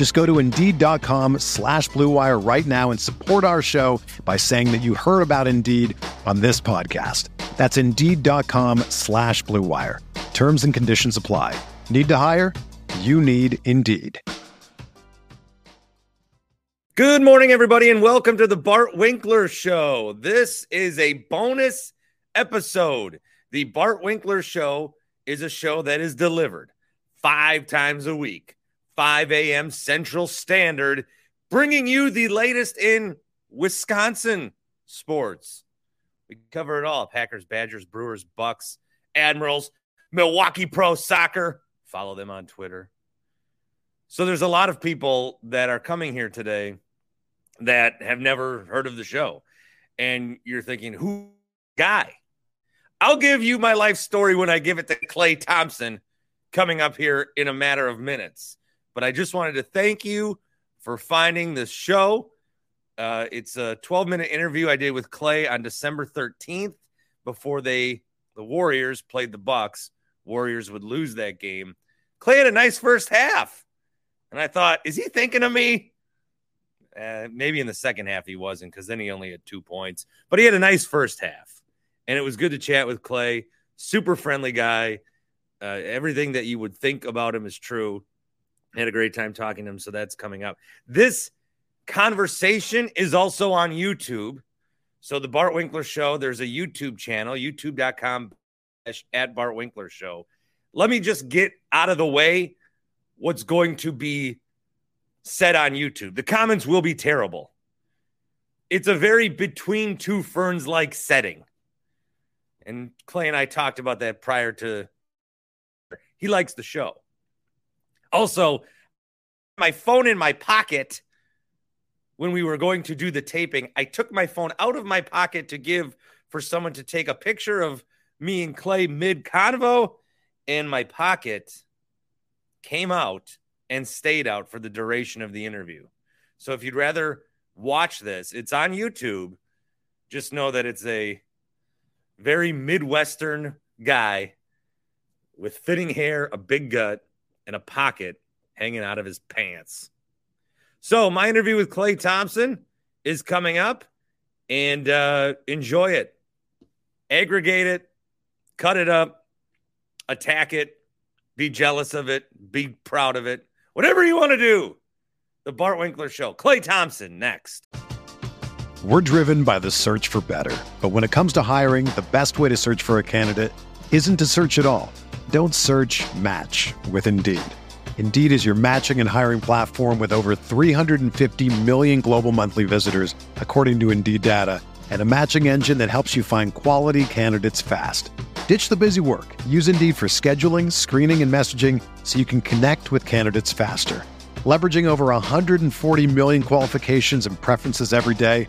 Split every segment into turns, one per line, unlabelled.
Just go to Indeed.com slash BlueWire right now and support our show by saying that you heard about Indeed on this podcast. That's Indeed.com slash BlueWire. Terms and conditions apply. Need to hire? You need Indeed.
Good morning, everybody, and welcome to the Bart Winkler Show. This is a bonus episode. The Bart Winkler Show is a show that is delivered five times a week, 5 a.m. Central Standard, bringing you the latest in Wisconsin sports. We cover it all Packers, Badgers, Brewers, Bucks, Admirals, Milwaukee Pro Soccer. Follow them on Twitter. So there's a lot of people that are coming here today that have never heard of the show. And you're thinking, who guy? I'll give you my life story when I give it to Klay Thompson coming up here in a matter of minutes. But I just wanted to thank you for finding this show. Uh, it's a 12 minute interview I did with Klay on December 13th before they the Warriors played the Bucks. Warriors would lose that game. Klay had a nice first half. And I thought, is he thinking of me? Uh, maybe in the second half he wasn't because then he only had two points, but he had a nice first half. And it was good to chat with Klay. Super friendly guy. Uh, everything that you would think about him is true. Had a great time talking to him. So that's coming up. This conversation is also on YouTube. So the Bart Winkler Show, there's a YouTube channel, youtube.com at Bart Winkler Show. Let me just get out of the way what's going to be said on YouTube. The comments will be terrible. It's a very between two ferns like setting. And Klay and I talked about that prior to he likes the show. Also, my phone in my pocket when we were going to do the taping, I took my phone out of my pocket to give for someone to take a picture of me and Klay mid convo, and my pocket came out and stayed out for the duration of the interview. So if you'd rather watch this, it's on YouTube. Just know that it's a very Midwestern guy with fitting hair, a big gut, and a pocket hanging out of his pants. So my interview with Klay Thompson is coming up and uh, enjoy it. Aggregate it, cut it up, attack it, be jealous of it, be proud of it whatever you want to do. The Bart Winkler Show. Klay Thompson next.
We're driven by the search for better. But when it comes to hiring, the best way to search for a candidate isn't to search at all. Don't search match with Indeed. Indeed is your matching and hiring platform with over 350 million global monthly visitors, according to Indeed data, and a matching engine that helps you find quality candidates fast. Ditch the busy work. Use Indeed for scheduling, screening, and messaging so you can connect with candidates faster. Leveraging over 140 million qualifications and preferences every day,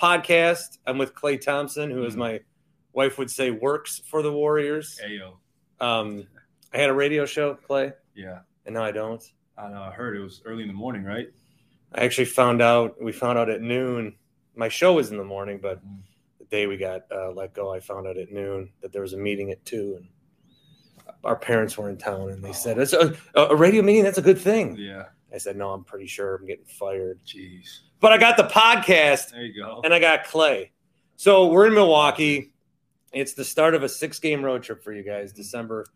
podcast. I'm with Klay Thompson, who, as my wife would say, works for the Warriors.
Ayo.
Um, I had a radio show, Klay,
Yeah.
and now I don't.
I know. I heard it was early in the morning, right?
I actually found out. We found out at noon. My show was in the morning, but
Mm.
the day we got uh, let go, I found out at noon that there was a meeting at two, and our parents were in town, and they said, "It's a, a radio meeting. That's a good thing."
Yeah.
I said, "No, I'm pretty sure I'm getting fired."
Jeez.
But I got the podcast,
There you go.
and I got Klay. So we're in Milwaukee. It's the start of a six game road trip for you guys, December.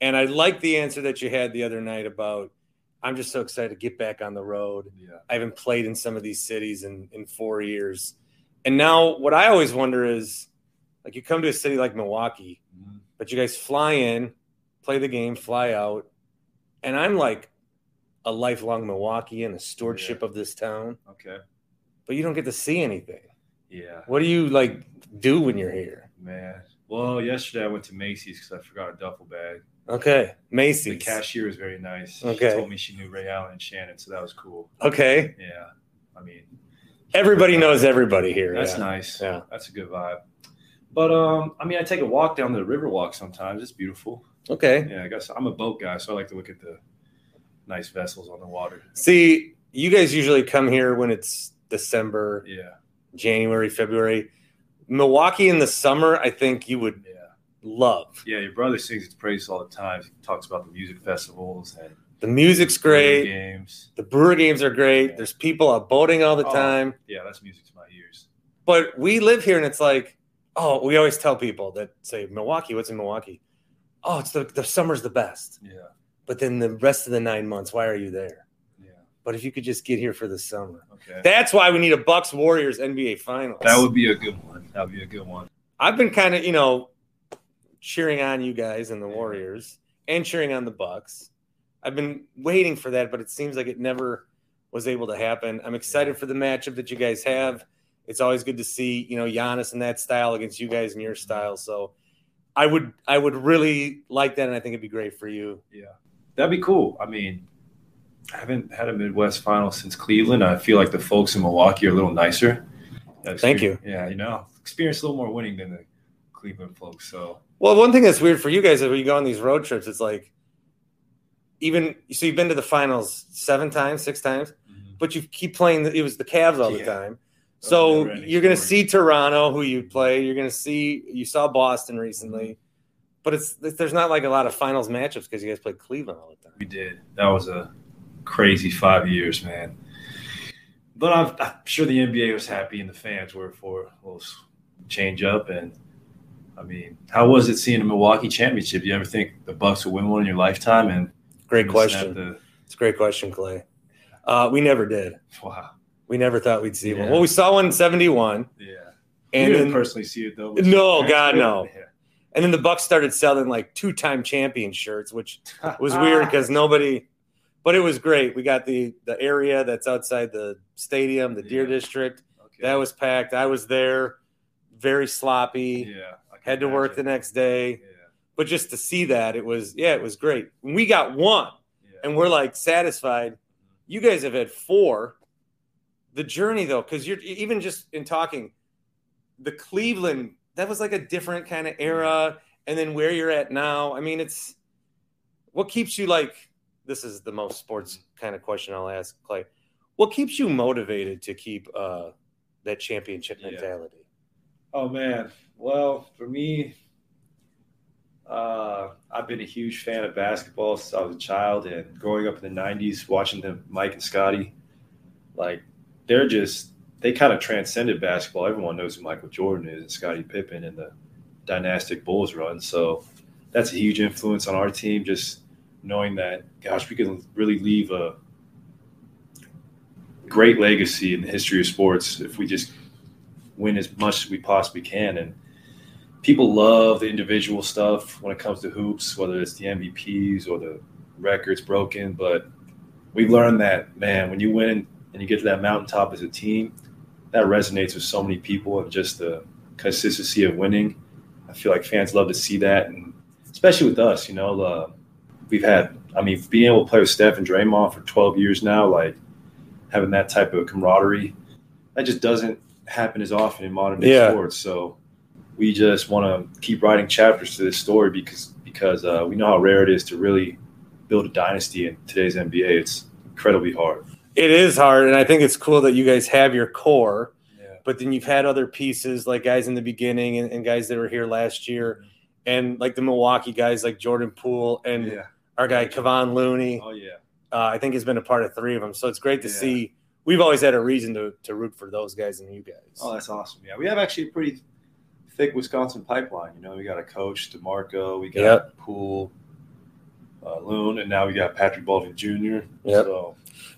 And I like the answer that you had the other night about I'm just so excited to get back on the road.
yeah.
I haven't played in some of these cities in, in four years. And now what I always wonder is like you come to a city like Milwaukee,
Mhm.
but you guys fly in, play the game, fly out. And I'm like a lifelong Milwaukeean, a stewardship of this town,
Okay.
but you don't get to see anything.
Yeah.
What do you like do when you're here?
Man. Well, yesterday I went to Macy's because I forgot a duffel bag.
Okay, Macy's.
The cashier was very nice.
Okay.
She told me she knew Ray Allen and Shannon, so that was cool.
Okay,
Yeah. I mean,
everybody knows everybody here.
that's
yeah.
nice.
Yeah.
That's a good vibe. But um, I mean, I take a walk down the river walk sometimes. It's beautiful.
Okay.
Yeah, I guess I'm a boat guy, so I like to look at the nice vessels on the water.
See, you guys usually come here when it's December,
Yeah.
January, February. Milwaukee in the summer, I think you would
Yeah.
love.
Yeah, your brother sings its praise all the time. He talks about the music festivals and
The music's great.
games.
The brewer games are great.
Yeah.
There's people out boating all the
Oh.
time.
Yeah, that's music to my ears.
But we live here and it's like, oh, we always tell people that say, Milwaukee, what's in Milwaukee? Oh, it's the, the summer's the best.
Yeah,
But then the rest of the nine months, why are you there?
yeah.
But if you could just get here for the summer.
Okay,
That's why we need a Bucks Warriors NBA Finals.
that would be a good one. That would be a good one.
I've been kind of, you know, cheering on you guys and the Warriors and cheering on the Bucks. I've been waiting for that, but it seems like it never was able to happen. I'm excited for the matchup that you guys have. It's always good to see, you know, Giannis in that style against you guys in your mm-hmm. style. So I would I would really like that and I think it'd be great for you.
Yeah, that'd be cool. I mean, I haven't had a Midwest final since Cleveland. I feel like the folks in Milwaukee are a little nicer.
Thank
you. Yeah, you know, experienced a little more winning than the Cleveland folks. So
Well, one thing that's weird for you guys is when you go on these road trips, it's like even so you've been to the finals seven times, six times. Mm-hmm. but you keep playing. The, it was the Cavs all the time. So you're going to see Toronto, who you play. You're going to see. You saw Boston recently, but it's there's not like a lot of finals matchups because you guys played Cleveland all the time.
We did. That was a crazy five years, man. But I'm, I'm sure the NBA was happy and the fans were for a little change up. And I mean, how was it seeing a Milwaukee championship? You ever think the Bucks would win one in your lifetime? And
Great question.
The,
It's a great question, Klay. Uh, we never did.
wow.
We never thought we'd see one. Well, we saw one in 71,
Yeah.
and
you didn't
then
personally see it though.
No, God, no.
did?
And then the Bucks started selling like two time champion shirts, which was weird because nobody. But it was great. We got the the area that's outside the stadium, the Deer
Yeah.
District.
Okay.
That was packed. I was there, very sloppy.
yeah.
Had to work the next day,
Yeah.
but just to see that, it was yeah, it was great. We got one,
Yeah.
and we're like satisfied. You guys have had four. The journey though, because you're even just in talking, the Cleveland that was like a different kind of era, and then where you're at now. I mean, it's what keeps you like. This is the most sports kind of question I'll ask Klay. What keeps you motivated to keep uh, that championship
Yeah.
mentality?
Oh man. Well, for me, uh, I've been a huge fan of basketball since I was a child, and growing up in the '90s, watching the Mike and Scottie, like they're just they kind of transcended basketball. Everyone knows who Michael Jordan is and Scottie Pippen and the dynastic Bulls run. So that's a huge influence on our team. Just knowing that, gosh, we can really leave a great legacy in the history of sports if we just win as much as we possibly can. And people love the individual stuff when it comes to hoops, whether it's the MVPs or the records broken. But we've learned that, man, when you win and you get to that mountaintop as a team, that resonates with so many people of just the consistency of winning. I feel like fans love to see that. And especially with us, you know, uh, we've had, I mean, being able to play with Steph and Draymond for 12 years now, like having that type of camaraderie, that just doesn't happen as often in modern day
Yeah.
sports. So we just want to keep writing chapters to this story because because uh, we know how rare it is to really build a dynasty in today's NBA. It's incredibly hard.
It is hard, and I think it's cool that you guys have your core,
Yeah.
but then you've had other pieces like guys in the beginning and, and guys that were here last year, and like the Milwaukee guys like Jordan Poole and
Yeah.
our guy Kevon Looney.
Oh yeah.
Uh, I think he's been a part of three of them, so it's great to
Yeah.
see. We've always had a reason to to root for those guys and you guys.
Oh, that's awesome. Yeah, we have actually a pretty thick Wisconsin pipeline. You know, we got a coach, DeMarco, we got
Yep.
Poole, uh, Loon, and now we got Patrick Baldwin Jr.
Yep.
So,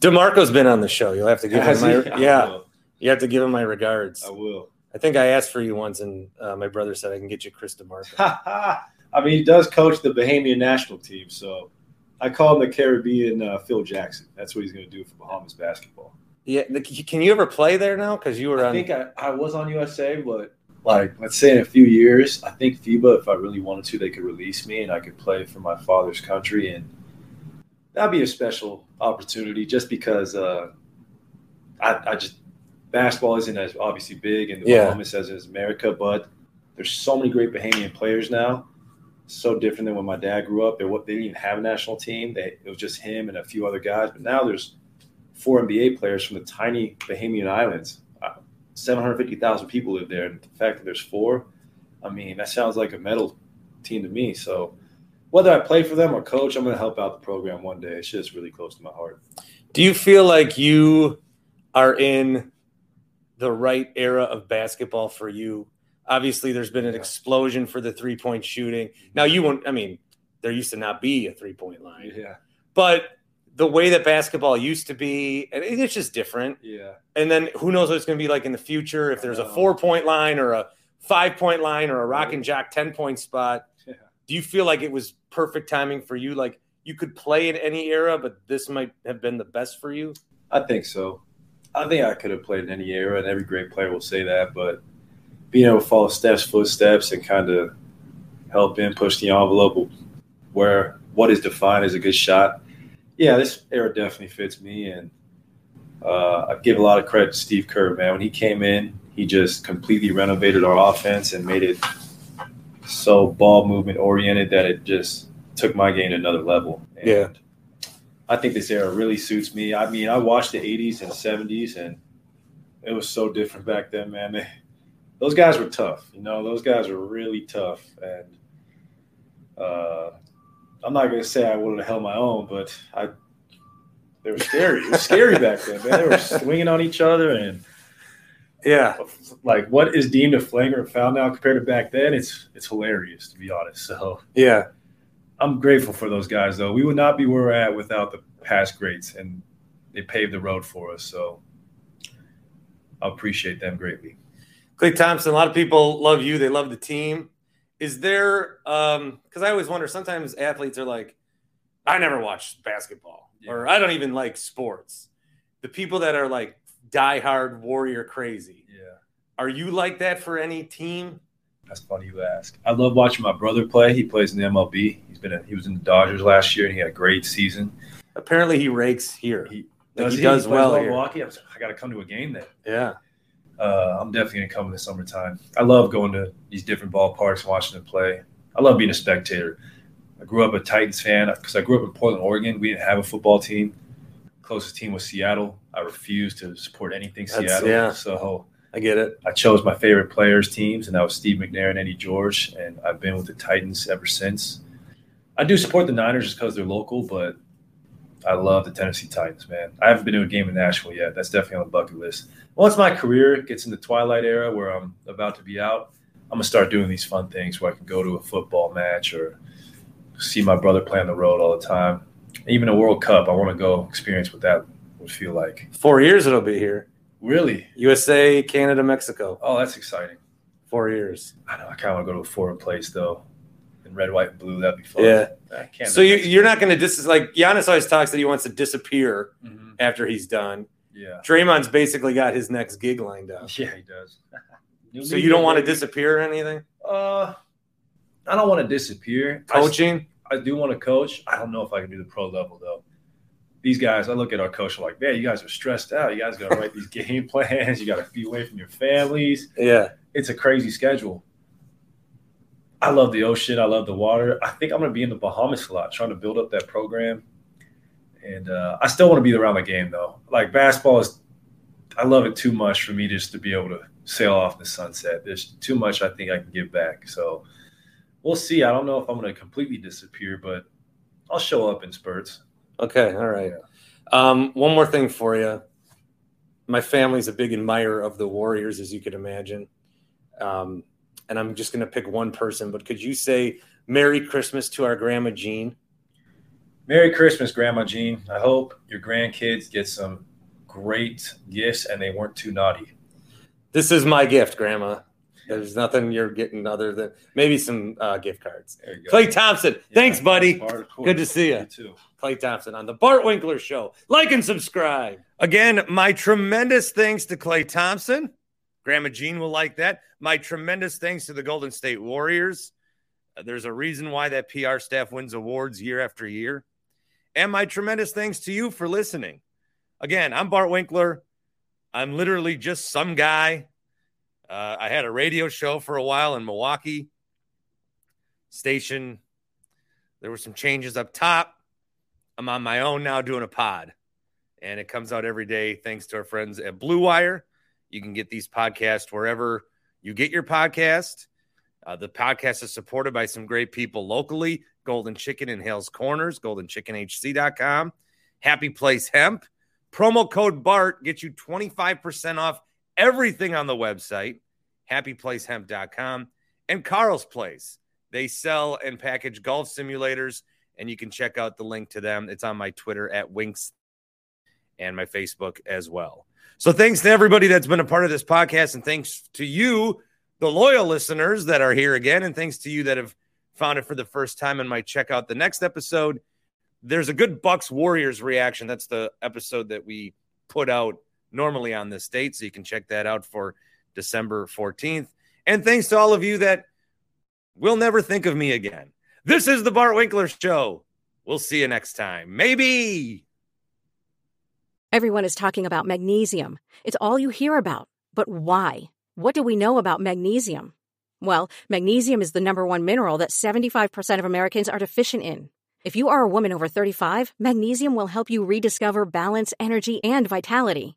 DeMarco's been on the show. You'll have to give him my yeah. You have to give him my regards.
I will.
I think I asked for you once, and uh, my brother said I can get you Chris DeMarco.
I mean, he does coach the Bahamian national team, so I call him the Caribbean uh, Phil Jackson. That's what he's going to do for Bahamas basketball.
yeah, can you ever play there now? Because you were
I
on.
think I, I was on USA, but like let's say in a few years, I think FIBA, if I really wanted to, they could release me and I could play for my father's country, and that'd be a special opportunity. Just because uh, I, I just basketball isn't as obviously big in the
Yeah.
Bahamas as it is America, but there's so many great Bahamian players now. So different than when my dad grew up. They, they didn't even have a national team. They, it was just him and a few other guys. But now there's four NBA players from the tiny Bahamian islands. Uh, 750,000 people live there. And the fact that there's four, I mean, that sounds like a medal team to me. So whether I play for them or coach, I'm going to help out the program one day. It's just really close to my heart.
Do you feel like you are in the right era of basketball for you? Obviously, there's been an
Yeah.
explosion for the three point shooting. Now, you won't, I mean, there used to not be a three point line,
Yeah.
but the way that basketball used to be, and it's just different.
Yeah.
And then who knows what it's going to be like in the future if there's a four point line or a five point line or a rock and jack 10 point spot. Do you feel like it was perfect timing for you? Like you could play in any era, but this might have been the best for you?
I think so. I think I could have played in any era, and every great player will say that. But being able to follow Steph's footsteps and kind of help him push the envelope where what is defined as a good shot, yeah, this era definitely fits me. And uh, I give a lot of credit to Steve Kerr, man. When he came in, he just completely renovated our offense and made it so ball movement oriented that it just took my game to another level. And
Yeah.
I think this era really suits me. I mean, I watched the 80s and 70s, and it was so different back then, man. They, those guys were tough. You know, those guys were really tough. And uh, I'm not going to say I would have held my own, but I they were scary. It was scary back then, man. They were swinging on each other and
Yeah.
like what is deemed a flagrant foul now compared to back then? It's it's hilarious to be honest. So
Yeah.
I'm grateful for those guys, though. We would not be where we're at without the past greats, and they paved the road for us. So I appreciate them greatly.
Klay Thompson, a lot of people love you. They love the team. Is there, um, because I always wonder sometimes athletes are like, I never watched basketball
Yeah.
or I don't even like sports. The people that are like diehard warrior crazy,
Yeah,
are you like that for any team?
that's funny you ask. I love watching my brother play. He plays in the MLB. He's been a, he was in the Dodgers last year, and he had a great season.
Apparently, he rakes here.
He
Like, he
he
does
plays
well here.
Milwaukee. I, I got to come to a game there.
Yeah.
Uh, I'm definitely gonna come in the summertime. I love going to these different ballparks, and watching them play. I love being a spectator. I grew up a Titans fan because I grew up in Portland, Oregon. We didn't have a football team. Closest team was Seattle. I refused to support anything
That's-
Seattle.
yeah.
So
I get it.
I chose my favorite players' teams, and that was Steve McNair and Eddie George, and I've been with the Titans ever since. I do support the Niners just because they're local, but I love the Tennessee Titans, man. I haven't been to a game in Nashville yet. That's definitely on the bucket list. Once my career gets in the twilight era where I'm about to be out, I'm gonna start doing these fun things where I can go to a football match or see my brother play on the road all the time. Even a World Cup, I want to go experience what that would feel like.
Four years it'll be here.
Really?
USA, Canada, Mexico.
Oh, that's exciting.
Four years.
I know. I kind of want to go to a foreign place though. In red, white, and blue, that'd be fun.
Yeah.
I can't.
So you, you're not going to dis like Giannis always talks that he wants to disappear
Mhm.
after he's done.
Yeah.
Draymond's basically got his next gig lined up.
Yeah, he does.
So you don't want to disappear or anything?
Uh, I don't want to disappear. I,
Coaching?
I do want to coach. I don't know if I can do the pro level though. These guys, I look at our coach I'm like, man, you guys are stressed out. You guys got to write these game plans. You got to be away from your families.
Yeah.
It's a crazy schedule. I love the ocean. I love the water. I think I'm going to be in the Bahamas a lot, trying to build up that program. And uh, I still want to be around the game though. Like basketball is, I love it too much for me just to be able to sail off in the sunset. There's too much I think I can give back. So we'll see. I don't know if I'm going to completely disappear, but I'll show up in spurts.
Okay. All right. Um, one more thing for you. My family's a big admirer of the Warriors, as you could imagine. Um, and I'm just going to pick one person, but could you say Merry Christmas to our Grandma Jean?
Merry Christmas, Grandma Jean. I hope your grandkids get some great gifts and they weren't too naughty.
This is my gift, Grandma. There's nothing you're getting other than maybe some uh, gift cards.
There you go.
Klay Thompson,
Yeah,
thanks, buddy.
Bart.
Good to see ya.
You too.
Klay Thompson on the Bart Winkler Show. Like and subscribe. Again, my tremendous thanks to Klay Thompson. Grandma Jean will like that. My tremendous thanks to the Golden State Warriors. There's a reason why that PR staff wins awards year after year. And my tremendous thanks to you for listening. Again, I'm Bart Winkler. I'm literally just some guy. Uh, I had a radio show for a while in Milwaukee station. There were some changes up top. I'm on my own now doing a pod, and it comes out every day thanks to our friends at Blue Wire. You can get these podcasts wherever you get your podcast. Uh, the podcast is supported by some great people locally Golden Chicken in Hales Corners, goldenchickenhc.com, Happy Place Hemp. Promo code BART gets you 25% off everything on the website, happyplacehemp.com, and Carl's Place. They sell and package golf simulators, and you can check out the link to them. It's on my Twitter at Winks and my Facebook as well. So thanks to everybody that's been a part of this podcast, and thanks to you, the loyal listeners that are here again, and thanks to you that have found it for the first time and might check out the next episode. There's a good Bucks Warriors reaction. That's the episode that we put out normally on this date, so you can check that out for December 14th. And thanks to all of you that will never think of me again. This is the Bart Winkler Show. We'll see you next time. Maybe.
Everyone is talking about magnesium. It's all you hear about. But why? What do we know about magnesium? Well, magnesium is the number one mineral that 75% of Americans are deficient in. If you are a woman over 35, magnesium will help you rediscover balance, energy, and vitality.